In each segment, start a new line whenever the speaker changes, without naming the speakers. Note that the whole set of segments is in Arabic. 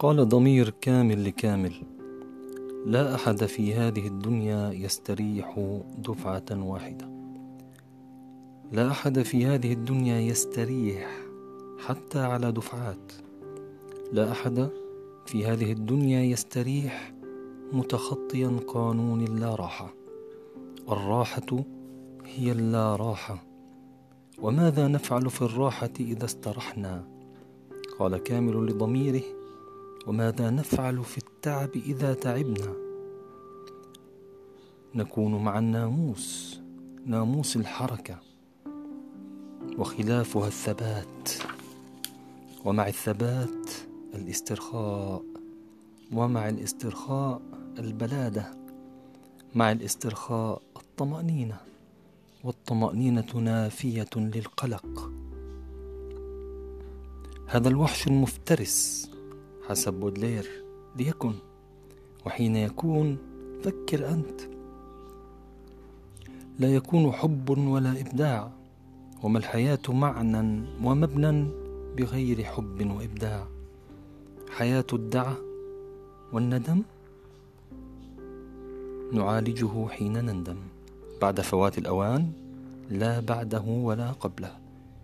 قال ضمير كامل لكامل لا أحد في هذه الدنيا يستريح دفعة واحدة. لا أحد في هذه الدنيا يستريح حتى على دفعات. لا أحد في هذه الدنيا يستريح متخطيا قانون اللا راحة. الراحة هي اللا راحة. وماذا نفعل في الراحة إذا استرحنا؟ قال كامل لضميره وماذا نفعل في التعب إذا تعبنا؟ نكون مع الناموس ناموس الحركة وخلافها الثبات ومع الثبات الاسترخاء ومع الاسترخاء البلادة مع الاسترخاء الطمأنينة والطمأنينة نافية للقلق. هذا الوحش المفترس حسب بودلير. ليكن. وحين يكون فكر أنت. لا يكون حب ولا إبداع. وما الحياة معنى ومبنى بغير حب وإبداع. حياة الدعه والندم. نعالجه حين نندم. بعد فوات الأوان لا بعده ولا قبله.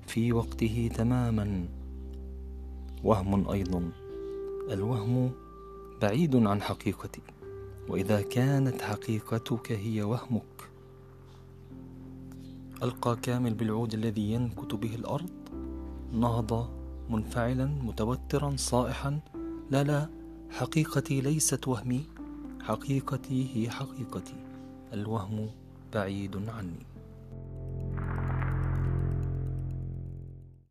في وقته تماما. وهم أيضا. الوهم بعيد عن حقيقتي وإذا كانت حقيقتك هي وهمك. ألقى كامل بالعود الذي ينكت به الأرض. نهض منفعلا متوترا صائحا. لا لا حقيقتي ليست وهمي. حقيقتي هي حقيقتي. الوهم بعيد عني.